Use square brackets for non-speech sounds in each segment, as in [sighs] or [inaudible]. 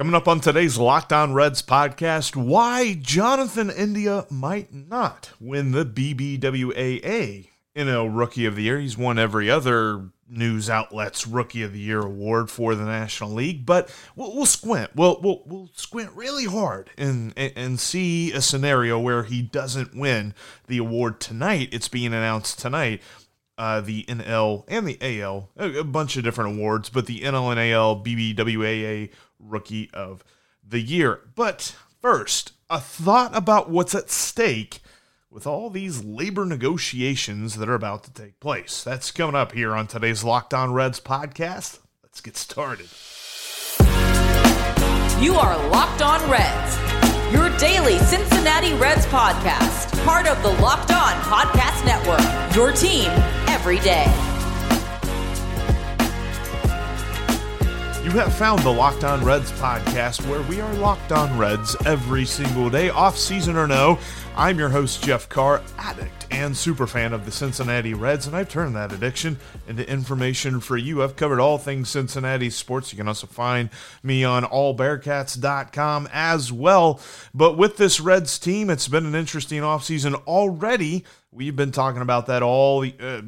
Coming up on today's Locked On Reds podcast, why Jonathan India might not win the BBWAA NL Rookie of the Year. He's won every other news outlet's Rookie of the Year award for the National League, but we'll, we'll squint. We'll, we'll, we'll squint really hard and, and and see a scenario where he doesn't win the award tonight. It's being announced tonight. Uh, the NL and the AL, a bunch of different awards, but the NL and AL BBWAA Rookie of the Year. But first, a thought about what's at stake with all these labor negotiations that are about to take place. That's coming up here on today's Locked On Reds podcast. Let's get started. You are Locked On Reds, your daily Cincinnati Reds podcast, part of the Locked On Podcast Network, your team every day. You have found the Locked On Reds podcast where we are locked on Reds every single day, off season or no. I'm your host, Jeff Carr, addict and super fan of the Cincinnati Reds, and I've turned that addiction into information for you. I've covered all things Cincinnati sports. You can also find me on allbearcats.com as well. But with this Reds team, it's been an interesting offseason already. We've been talking about that all uh,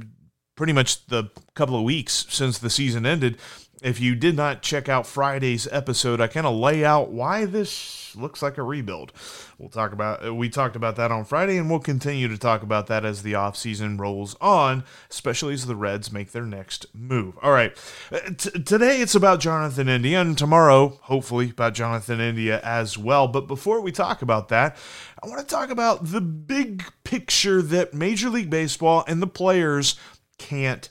pretty much the couple of weeks since the season ended if you did not check out Friday's episode, I kind of lay out why this looks like a rebuild. We'll talk about we talked about that on Friday and we'll continue to talk about that as the offseason rolls on, especially as the Reds make their next move. All right. Uh, t- today it's about Jonathan India and tomorrow hopefully about Jonathan India as well. But before we talk about that, I want to talk about the big picture that Major League Baseball and the players can't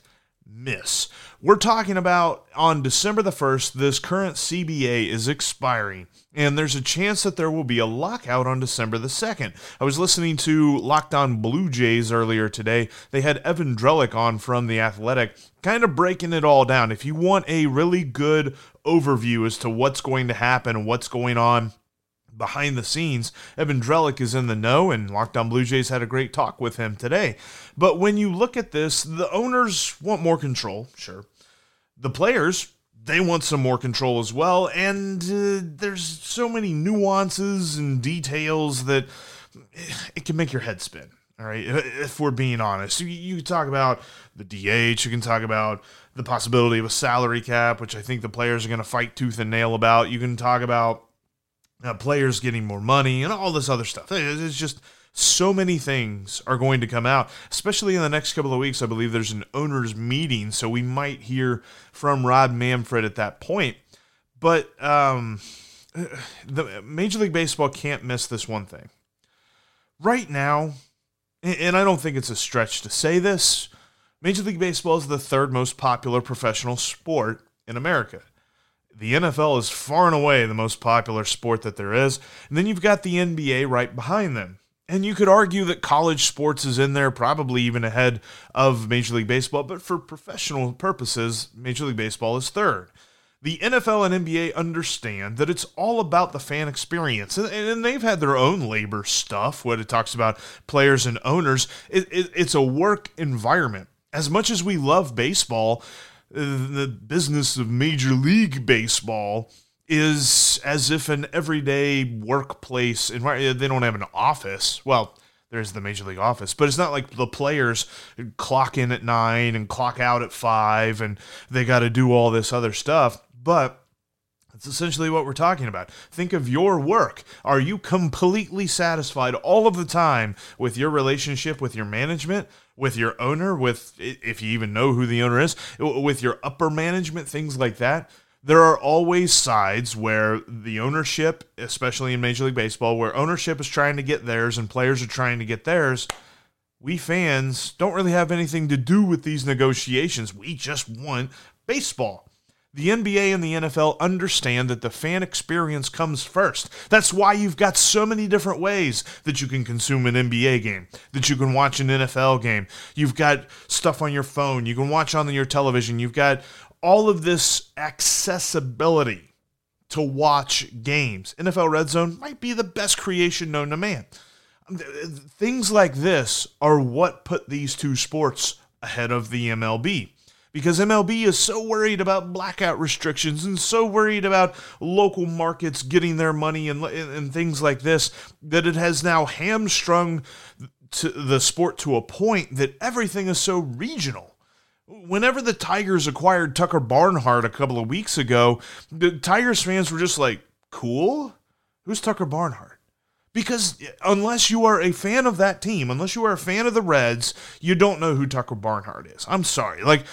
miss. We're talking about on December the 1st, this current CBA is expiring, and there's a chance that there will be a lockout on December the 2nd. I was listening to Locked On Blue Jays earlier today. They had Evan Drellich on from The Athletic, kind of breaking it all down. If you want a really good overview as to what's going to happen what's going on behind the scenes. Evan Drellich is in the know, and Locked On Blue Jays had a great talk with him today. But when you look at this, the owners want more control, sure. The players, they want some more control as well, and uh, there's so many nuances and details that it can make your head spin. All right, if we're being honest, you, you can talk about the DH, you can talk about the possibility of a salary cap, which I think the players are going to fight tooth and nail about. You can talk about uh, players getting more money and all this other stuff. It's just so many things are going to come out, especially in the next couple of weeks. I believe there's an owners' meeting, so we might hear from Rob Manfred at that point. But um, [sighs] the Major League Baseball can't miss this one thing. Right now, and I don't think it's a stretch to say this, Major League Baseball is the third most popular professional sport in America. The NFL is far and away the most popular sport that there is. And then you've got the NBA right behind them. And you could argue that college sports is in there, probably even ahead of Major League Baseball, but for professional purposes, Major League Baseball is third. The NFL and NBA understand that it's all about the fan experience, and they've had their own labor stuff, what it talks about players and owners. It's a work environment. As much as we love baseball, the business of Major League Baseball is as if an everyday workplace environment. They don't have an office. Well, there's the Major League office, but it's not like the players clock in at nine and clock out at five and they got to do all this other stuff. But that's essentially what we're talking about. Think of your work. Are you completely satisfied all of the time with your relationship with your management, with your owner, with if you even know who the owner is, with your upper management, things like that? There are always sides where the ownership, especially in Major League Baseball, where ownership is trying to get theirs and players are trying to get theirs. We fans don't really have anything to do with these negotiations. We just want baseball. The NBA and the NFL understand that the fan experience comes first. That's why you've got so many different ways that you can consume an NBA game, that you can watch an NFL game. You've got stuff on your phone, you can watch on your television. You've got all of this accessibility to watch games. NFL Red Zone might be the best creation known to man. Things like this are what put these two sports ahead of the MLB because MLB is so worried about blackout restrictions and so worried about local markets getting their money and, and things like this that it has now hamstrung the sport to a point that everything is so regional. Whenever the Tigers acquired Tucker Barnhart a couple of weeks ago, the Tigers fans were just like, cool? Who's Tucker Barnhart? Because unless you are a fan of that team, unless you are a fan of the Reds, you don't know who Tucker Barnhart is. I'm sorry. Like,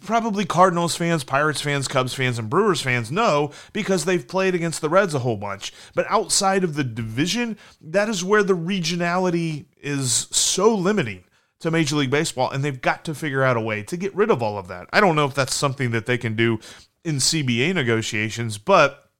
probably Cardinals fans, Pirates fans, Cubs fans, and Brewers fans know because they've played against the Reds a whole bunch. But outside of the division, that is where the regionality is so limiting to Major League Baseball, and they've got to figure out a way to get rid of all of that. I don't know if that's something that they can do in CBA negotiations, but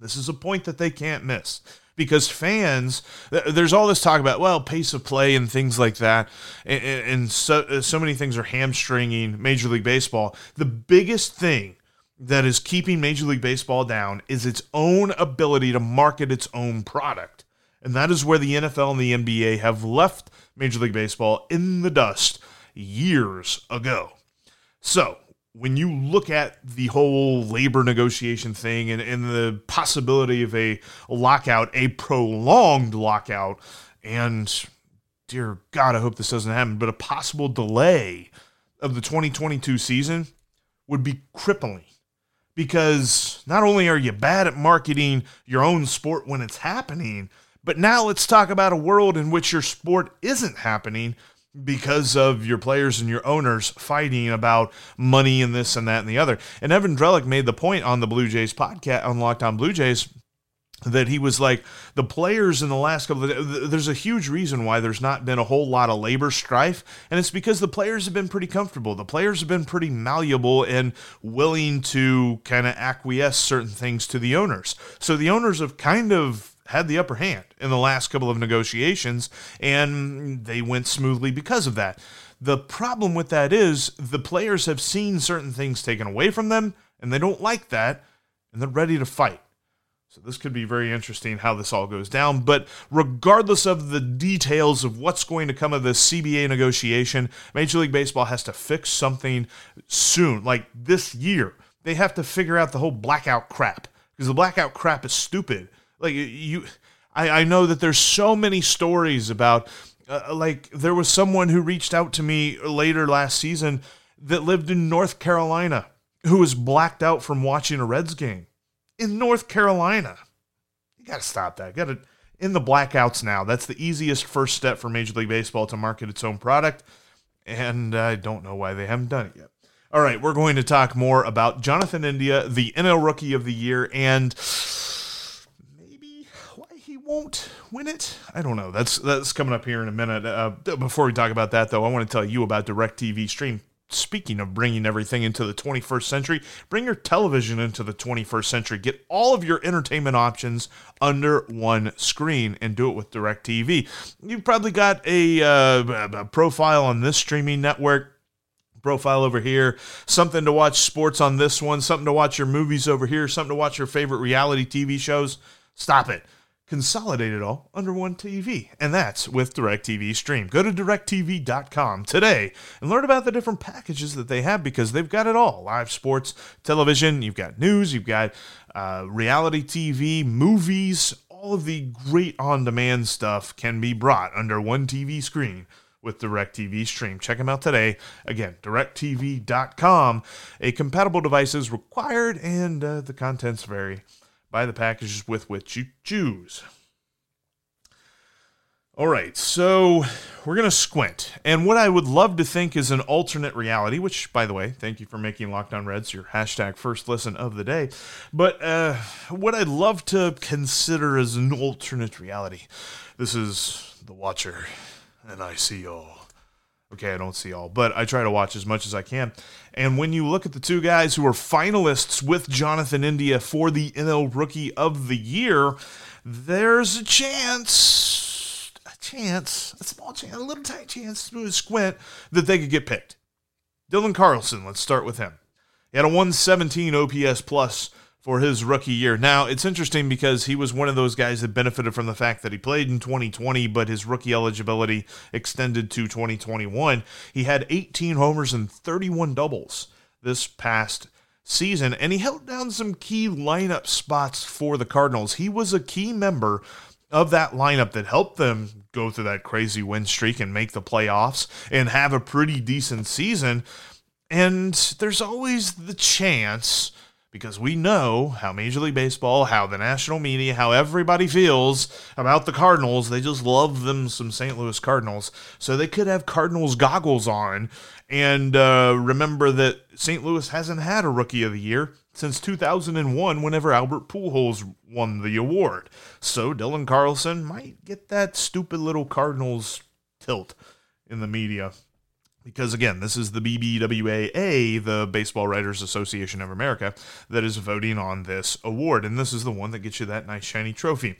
this is a point that they can't miss because fans there's all this talk about well pace of play and things like that and, so uh, so many things are hamstringing major league baseball. The biggest thing that is keeping major league baseball down is its own ability to market its own product. And that is where the NFL and the NBA have left major league baseball in the dust years ago. So when you look at the whole labor negotiation thing and, and the possibility of a lockout, a prolonged lockout, and dear God, I hope this doesn't happen, but a possible delay of the 2022 season would be crippling. Because not only are you bad at marketing your own sport when it's happening, but now let's talk about a world in which your sport isn't happening because of your players and your owners fighting about money and this and that and the other. And Evan Drellich made the point on the Blue Jays podcast on Locked On Blue Jays that he was like the players in the last couple of there's a huge reason why there's not been a whole lot of labor strife and it's because the players have been pretty comfortable the players have been pretty malleable and willing to kind of acquiesce certain things to the owners so the owners have kind of had the upper hand in the last couple of negotiations, and they went smoothly because of that. The problem with that is the players have seen certain things taken away from them, and they don't like that, and they're ready to fight. So this could be very interesting how this all goes down. But regardless of the details of what's going to come of this CBA negotiation, Major League Baseball has to fix something soon, like this year. They have to figure out the whole blackout crap because the blackout crap is stupid like you I, I know that there's so many stories about uh, like there was someone who reached out to me later last season that lived in North Carolina who was blacked out from watching a Reds game in North Carolina. You got to stop that. Got to in the blackouts now. That's the easiest first step for Major League Baseball to market its own product, and I don't know why they haven't done it yet. All right, we're going to talk more about Jonathan India, the NL Rookie of the Year, and won't win it. I don't know. That's that's coming up here in a minute. Uh, before we talk about that, though, I want to tell you about DirecTV Stream. Speaking of bringing everything into the 21st century, bring your television into the 21st century. Get all of your entertainment options under one screen and do it with DirecTV. You've probably got a, uh, a profile on this streaming network profile over here, something to watch sports on this one, something to watch your movies over here, something to watch your favorite reality TV shows. Stop it consolidate it all under one TV, and that's with DirecTV Stream. Go to directv.com today and learn about the different packages that they have because they've got it all live sports, television, you've got news, you've got uh, reality TV, movies, all of the great on demand stuff can be brought under one TV screen with DirecTV Stream. Check them out today. Again, directv.com. A compatible device is required and uh, the contents vary. Buy the packages with which you choose. All right, so we're going to squint. And what I would love to think is an alternate reality, which, by the way, thank you for making Locked On Reds your hashtag first listen of the day. But uh, what I'd love to consider as an alternate reality this is The Watcher, and I see all. Okay, I don't see all, but I try to watch as much as I can. And when you look at the two guys who are finalists with Jonathan India for the NL Rookie of the Year, there's a chance, a chance, a small chance, a little tight chance, through a squint that they could get picked. Dylan Carlson, let's start with him. He had a 117 OPS plus for his rookie year. Now, it's interesting because he was one of those guys that benefited from the fact that he played in 2020, but his rookie eligibility extended to 2021. He had 18 homers and 31 doubles this past season, and he held down some key lineup spots for the Cardinals. He was a key member of that lineup that helped them go through that crazy win streak and make the playoffs and have a pretty decent season. And there's always the chance because we know how Major League Baseball, how the national media, how everybody feels about the Cardinals. They just love them some St. Louis Cardinals. So they could have Cardinals goggles on. And uh, remember that St. Louis hasn't had a Rookie of the Year since 2001 whenever Albert Pujols won the award. So Dylan Carlson might get that stupid little Cardinals tilt in the media because again, this is the BBWAA, the Baseball Writers Association of America, that is voting on this award, and this is the one that gets you that nice shiny trophy.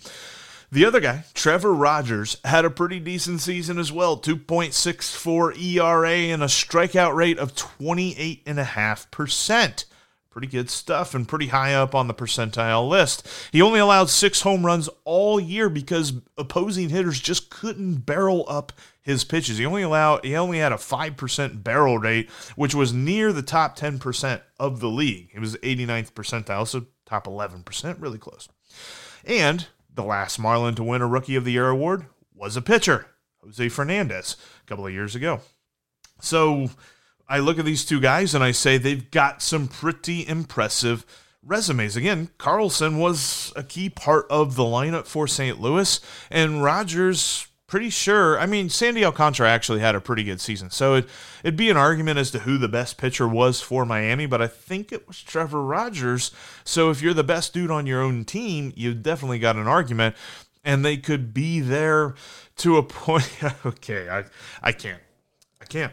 The other guy, Trevor Rogers, had a pretty decent season as well 2.64 ERA and a strikeout rate of 28.5%. Pretty good stuff and pretty high up on the percentile list. He only allowed six home runs all year because opposing hitters just couldn't barrel up his pitches. He only allowed he only had a 5% barrel rate, which was near the top 10% of the league. It was 89th percentile, so top 11%, really close. And the last Marlin to win a Rookie of the Year award was a pitcher, Jose Fernandez, a couple of years ago. So I look at these two guys and I say they've got some pretty impressive resumes. Again, Carlson was a key part of the lineup for St. Louis, and Rogers pretty sure. I mean, Sandy Alcantara actually had a pretty good season, so it, it'd be an argument as to who the best pitcher was for Miami, but I think it was Trevor Rogers. So if you're the best dude on your own team, you definitely got an argument, and they could be there to a point. [laughs] okay, I I can't, I can't.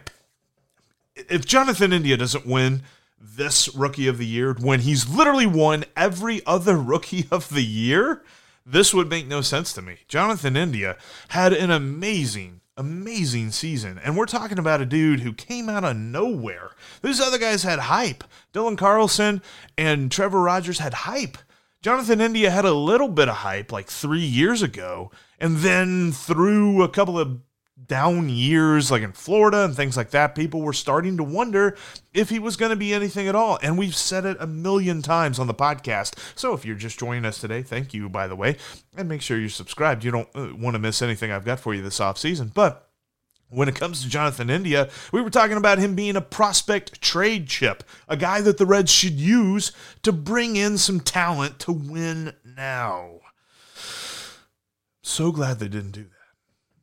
If Jonathan India doesn't win this Rookie of the Year when he's literally won every other [laughs] Rookie of the Year this would make no sense to me. Jonathan India had an amazing, amazing season. And we're talking about a dude who came out of nowhere. These other guys had hype. Dylan Carlson and Trevor Rogers had hype. Jonathan India had a little bit of hype like three years ago. And then through a couple of down years, like in Florida and things like that, people were starting to wonder if he was going to be anything at all. And we've said it a million times on the podcast. So if you're just joining us today, thank you, by the way. And make sure you're subscribed. You don't uh, want to miss anything I've got for you this off season. But when it comes to Jonathan India, we were talking about him being a prospect trade chip, a guy that the Reds should use to bring in some talent to win now. So glad they didn't do that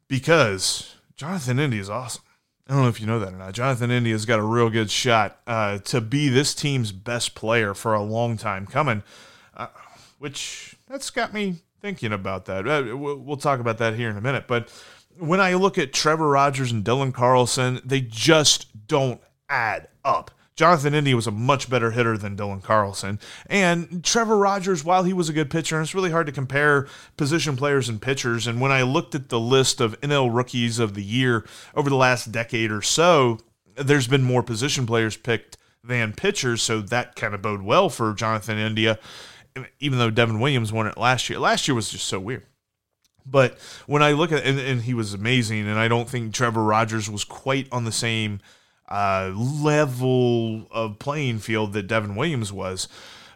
because Jonathan India is awesome. I don't know if you know that or not. Jonathan India has got a real good shot uh, to be this team's best player for a long time coming, uh, which that's got me thinking about that. Uh, we'll talk about that here in a minute. But when I look at Trevor Rogers and Dylan Carlson, they just don't add up. Jonathan India was a much better hitter than Dylan Carlson. And Trevor Rogers, while he was a good pitcher, and it's really hard to compare position players and pitchers. And when I looked at the list of NL rookies of the year over the last decade or so, there's been more position players picked than pitchers. So that kind of bode well for Jonathan India, uh, even though Devin Williams won it last year. Last year was just so weird. But when I look at and, and he was amazing, and I don't think Trevor Rogers was quite on the same – uh, level of playing field that Devin Williams was.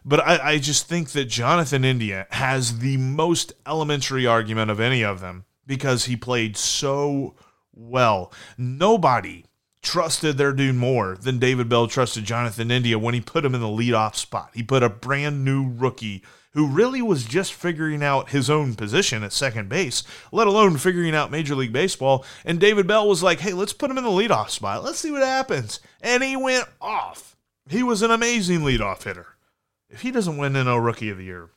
But I, I just think that Jonathan India has the most elementary argument of any of them because he played so well. Nobody trusted their dude more than David Bell trusted Jonathan India when he put him in the leadoff spot. He put a brand new rookie who really was just figuring out his own position at second base, let alone figuring out Major League Baseball. And David Bell was like, hey, let's put him in the leadoff spot. Let's see what happens. And he went off. He was an amazing leadoff hitter. If he doesn't win NL Rookie of the Year,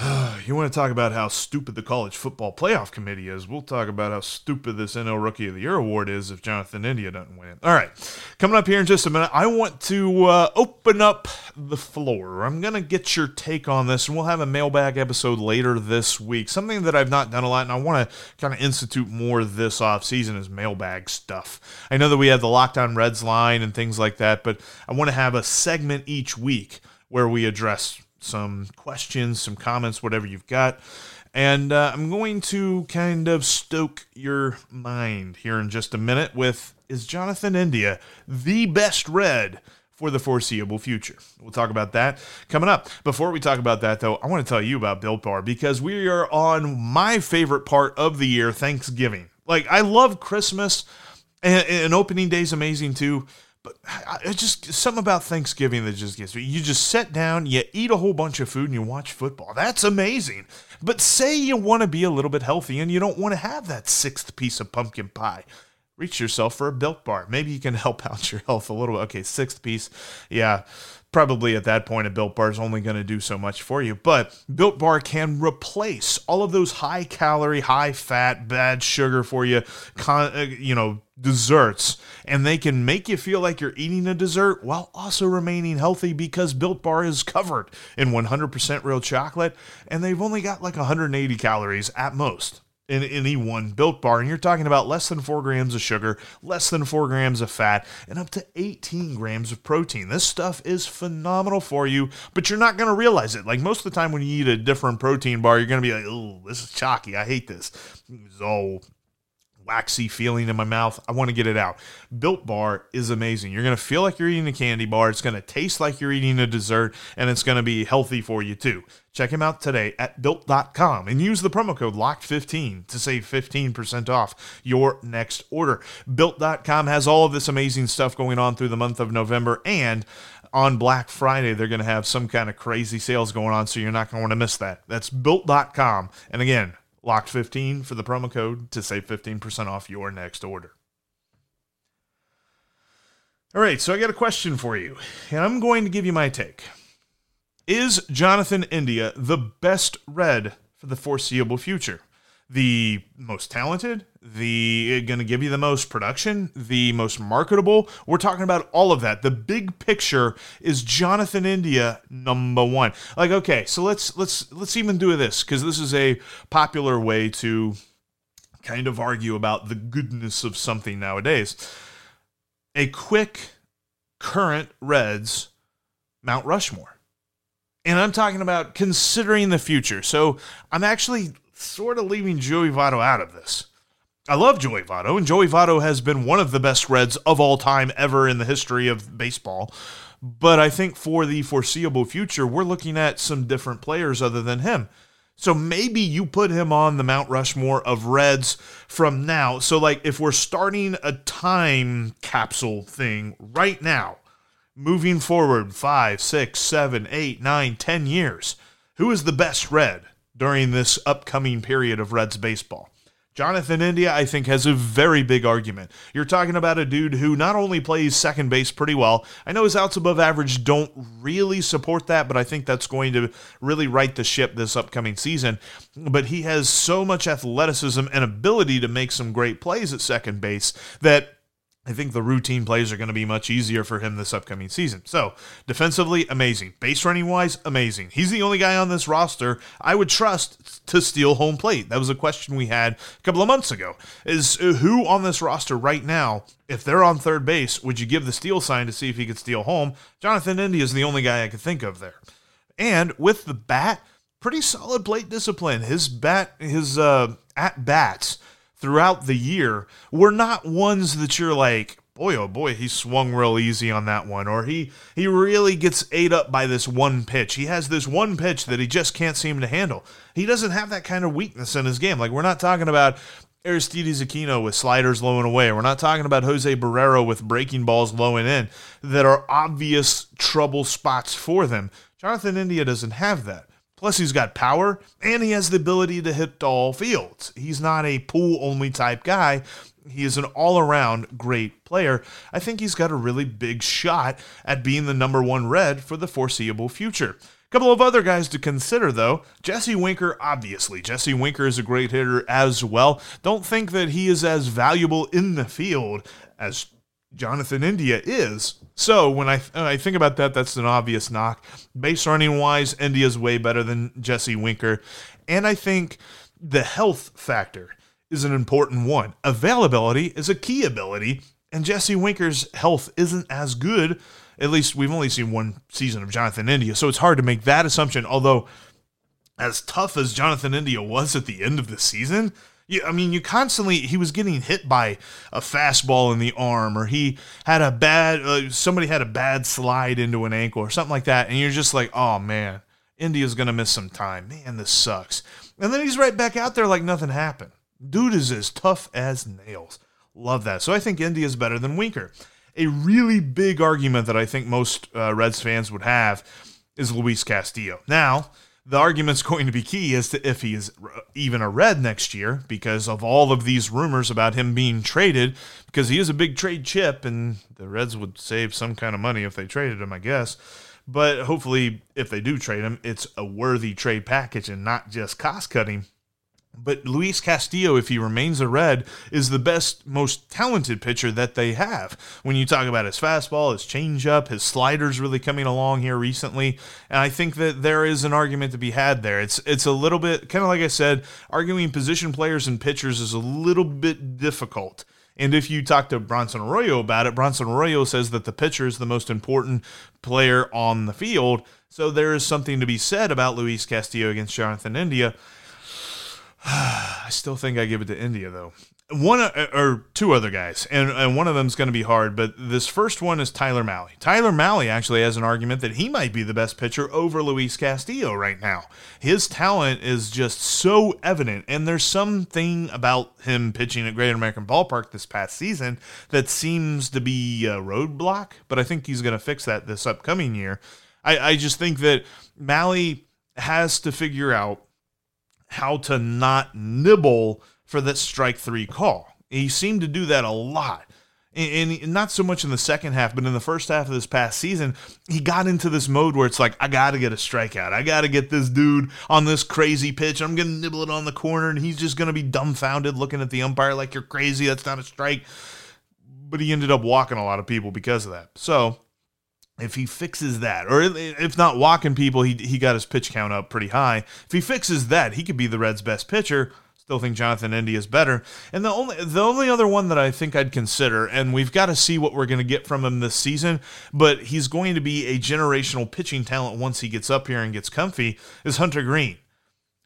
[sighs] you want to talk about how stupid the college football playoff committee is? We'll talk about how stupid this NL Rookie of the Year award is if Jonathan India doesn't win it. All right, coming up here in just a minute, I want to uh, open up the floor. I'm going to get your take on this, and we'll have a mailbag episode later this week. Something that I've not done a lot, and I want to kind of institute more this off season is mailbag stuff. I know that we have the Locked On Reds line and things like that, but I want to have a segment each week where we address some questions, some comments, whatever you've got. And uh, I'm going to kind of stoke your mind here in just a minute with Is Jonathan India the best red? for the foreseeable future. We'll talk about that coming up. Before we talk about that, though, I want to tell you about Built Bar because we are on my favorite part of the year, Thanksgiving. Like, I love Christmas, and, and opening day is amazing too. But it's just something about Thanksgiving that just gets me. You just sit down, you eat a whole bunch of food, and you watch football. That's amazing. But say you want to be a little bit healthy and you don't want to have that sixth piece of pumpkin pie reach yourself for a built bar. Maybe you can [laughs] help out your health a little bit. Okay, sixth piece. Yeah, probably at that point, a built bar is only going to do so much for you. But built bar can replace all of those high calorie, high fat, bad sugar for you, con- uh, you know, desserts. And they can make you feel like you're eating a dessert while also remaining healthy because built bar is covered in 100% real chocolate and they've only got like 180 calories at most in any one built bar. And you're talking about less than four grams of sugar, less than four grams of fat, and up to 18 grams of protein. This stuff is phenomenal for you, but you're not going to realize it. Like most of the time when you eat a different protein bar, you're going to be like, oh, this is chalky. I hate this. It's all waxy feeling in my mouth. I want to get it out. Built Bar is amazing. You're going to feel like you're eating a candy bar. It's going to taste like you're eating a dessert, and it's going to be healthy for you too. Check him out today at built.com and use the promo code LOCKED15 to save 15% off your next order. Built.com has all of this amazing stuff going on through the month of November and on Black Friday, they're going to have some kind of crazy sales going on, so you're not going to want to miss that. That's built.com. And again, locked 15 for the promo code to save 15% off your next order. All right, so I got a question for you, and I'm going to give you my take. Is Jonathan India the best red for the foreseeable future? The most talented, the uh, going to give you the most production, the most marketable. We're talking about all of that. The big picture is Jonathan India number 1. Like okay, so let's let's let's even do this cuz this is a popular way to kind of argue about the goodness of something nowadays. A quick current Reds Mount Rushmore. And I'm talking about considering the future. So I'm actually sort of leaving Joey Votto out of this. I love Joey Votto, and Joey Votto has been one of the best Reds of all time ever in the history of baseball. But I think for the foreseeable future, we're looking at some different players other than him. So maybe you put him on the Mount Rushmore of Reds from now. So, like, if we're starting a time capsule thing right now, moving forward five, six, seven, eight, nine, ten years, who is the best Red? During this upcoming period of Reds baseball. Jonathan India, I think, has a very big argument. You're talking about a dude who not only plays second base pretty well, I know his outs above average don't really support that, but I think that's going to really right the ship this upcoming season. But he has so much athleticism and ability to make some great plays at second base that I think the routine plays are going to be much easier for him this upcoming season. So, defensively, amazing. Base running wise, amazing. He's the only guy on this roster I would trust to steal home plate. That was a question we had a couple of months ago. Is uh, who on this roster right now, if they're on third base, would you give the steal sign to see if he could steal home? Jonathan India is the only guy I could think of there. And with the bat, pretty solid plate discipline. His bat, his uh, at bats throughout the year were not ones that you're like, boy, oh boy, he swung real easy on that one, or he he really gets ate up by this one pitch. He has this one pitch that he just can't seem to handle. He doesn't have that kind of weakness in his game. Like we're not talking about Aristides Aquino with sliders low and away. We're not talking about Jose Barrero with breaking balls low and in that are obvious trouble spots for them. Jonathan India doesn't have that. Plus, he's got power and he has the ability to hit all fields. He's not a pool only type guy. He is an all around great player. I think he's got a really big shot at being the number one red for the foreseeable future. Couple of other guys to consider, though. Jesse Winker, obviously. Jesse Winker is a great hitter as well. Don't think that he is as valuable in the field as Jonathan India is. So when I when I think about that, that's an obvious knock. Base running wise, India's way better than Jesse Winker, and I think the health factor is an important one. Availability is a key ability, and Jesse Winker's health isn't as good. At least we've only seen one season of Jonathan India, so it's hard to make that assumption. Although as tough as Jonathan India was at the end of the season, you, I mean, you constantly he was getting hit by a fastball in the arm, or he had a bad uh, somebody had a bad slide into an ankle or something like that, and you're just like, oh man, India's gonna miss some time. Man, this sucks. And then he's right back out there like nothing happened. Dude is as tough as nails. Love that. So I think India's better than Winker. A really big argument that I think most uh, Reds fans would have is Luis Castillo. Now, the argument's [laughs] going to be key as to if he is even a red next year because of all of these rumors about him being traded because he is a big trade chip and the Reds would save some kind of money if they traded him, I guess. But hopefully, if they do trade him, it's a worthy trade package and not just cost cutting. But Luis Castillo, if he remains a Red, is the best, most talented pitcher that they have. When you talk about his fastball, his changeup, his sliders really coming along here recently, and I think that there is an argument to be had there. It's it's a little bit kind of like I said, arguing position players and pitchers is a little bit difficult. And if you talk to Bronson Arroyo about it, Bronson Arroyo says that the pitcher is the most important player on the field. So there is something to be said about Luis Castillo against Jonathan India. [sighs] I still think I give it to India though. One uh, or two other guys, and, and one of them's going to be hard. But this first one is Tyler Mahle. Tyler Mahle actually has an argument that he might be the best pitcher over Luis Castillo right now. His talent is just so evident, and there's something about him pitching at Great American Ballpark this past season that seems to be a roadblock. But I think he's going to fix that this upcoming year. I, I just think that Mahle has to figure out how to not nibble for that strike three call. He seemed to do that a lot. And, not so much in the second half, but in the first half of this past season, he got into this mode where it's like, I got to get a strikeout. I got to get this dude on this crazy pitch. I'm going to nibble it on the corner, and he's just going to be dumbfounded looking at the umpire like, you're crazy. That's not a strike. But he ended up walking a lot of people because of that. So if he fixes that, or if not walking people, he, he got his pitch count up pretty high. If he fixes that, he could be the Reds' best pitcher. Still think Jonathan India is better. And the only the only other one that I think I'd consider, and we've got to see what we're going to get from him this season, but he's going to be a generational pitching talent once he gets up here and gets comfy, is Hunter Greene.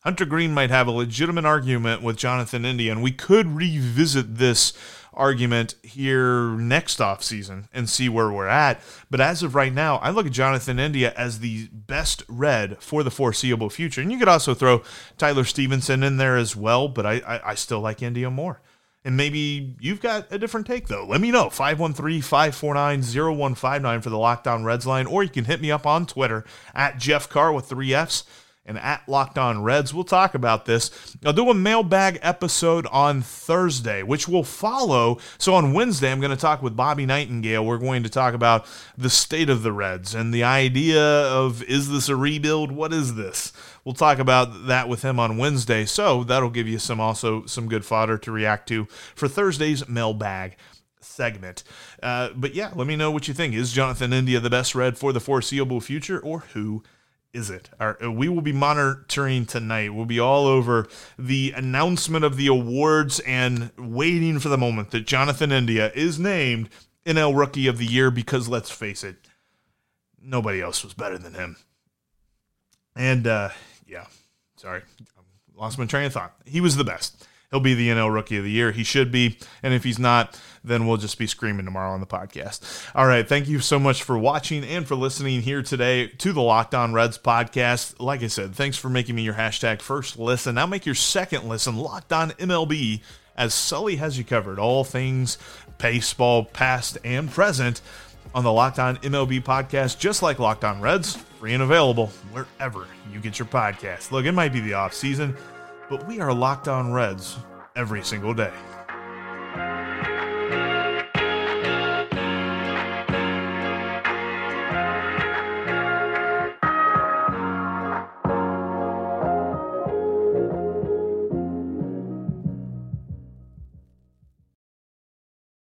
Hunter Greene might have a legitimate argument with Jonathan India, and we could revisit this argument here next off season and see where we're at. But as of right now, I look at Jonathan India as the best red for the foreseeable future. And you could also throw Tyler Stephenson in there as well, but I, I, I still like India more. And maybe you've got a different take, though. Let me know. 513 549 0159 for the Locked On Reds line, or you can hit me up on Twitter at Jeff Carr with three F's and at Locked On Reds. We'll talk about this. I'll do a mailbag episode on Thursday, which will follow. So on Wednesday, I'm going to talk with Bobby Nightengale. We're going to talk about the state of the Reds and the idea of is this a rebuild? What is this? We'll talk about that with him on Wednesday. So that'll give you some also some good fodder to react to for Thursday's mailbag segment. Uh, but yeah, let me know what you think. Is Jonathan India the best red for the foreseeable future, or who is it? We will be monitoring tonight. We'll be all over the announcement of the awards and waiting for the moment that Jonathan India is named NL Rookie of the Year because let's face it, nobody else was better than him. And uh, yeah, sorry, lost my train of thought. He was the best he'll be the NL Rookie of the Year. He should be. And if he's not, then we'll just be screaming tomorrow on the podcast. All right. Thank you so much for watching and for listening here today to the Locked On Reds podcast. Like I said, thanks for making me your hashtag first listen. Now make your second listen Locked On MLB as Sully has you covered all things baseball, past and present on the Locked On MLB podcast, just like Locked On Reds, free and available wherever you get your podcast. Look, it might be the off season but we are locked on Reds every single day.